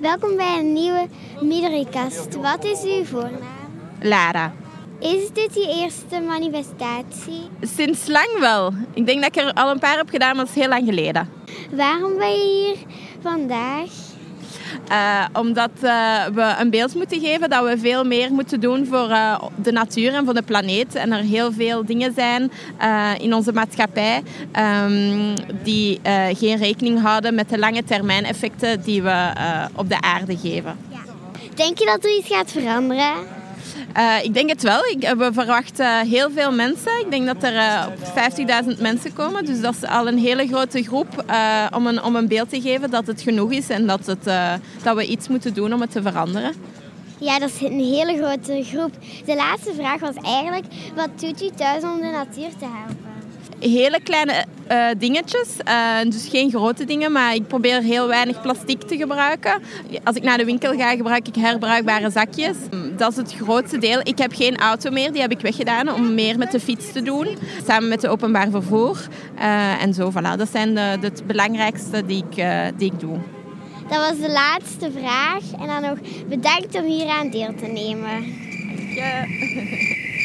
Welkom bij een nieuwe Midorikast. Wat is uw voornaam? Lara. Is dit je eerste manifestatie? Sinds lang wel. Ik denk dat ik er al een paar heb gedaan, maar dat is heel lang geleden. Waarom ben je hier vandaag? Uh, omdat uh, we een beeld moeten geven dat we veel meer moeten doen voor uh, de natuur en voor de planeet. En er heel veel dingen zijn in onze maatschappij um, die geen rekening houden met de lange termijn effecten die we op de aarde geven. Denk je dat er iets gaat veranderen? Uh, ik denk het wel. Ik, we verwachten heel veel mensen. Ik denk dat er uh, 50.000 mensen komen. Dus dat is al een hele grote groep om, een, om een beeld te geven dat het genoeg is en dat, het, dat we iets moeten doen om het te veranderen. Ja, dat is een hele grote groep. De laatste vraag was eigenlijk, wat doet u thuis om de natuur te helpen? Hele kleine uh, dingetjes. Uh, dus geen grote dingen, maar ik probeer heel weinig plastic te gebruiken. Als ik naar de winkel ga, gebruik ik herbruikbare zakjes. Dat is het grootste deel. Ik heb geen auto meer, die heb ik weggedaan om meer met de fiets te doen. Samen met de openbaar vervoer. Uh, en zo, voilà. Dat zijn de, de het belangrijkste die ik, die ik doe. Dat was de laatste vraag. En dan nog bedankt om hier aan deel te nemen. Dank je.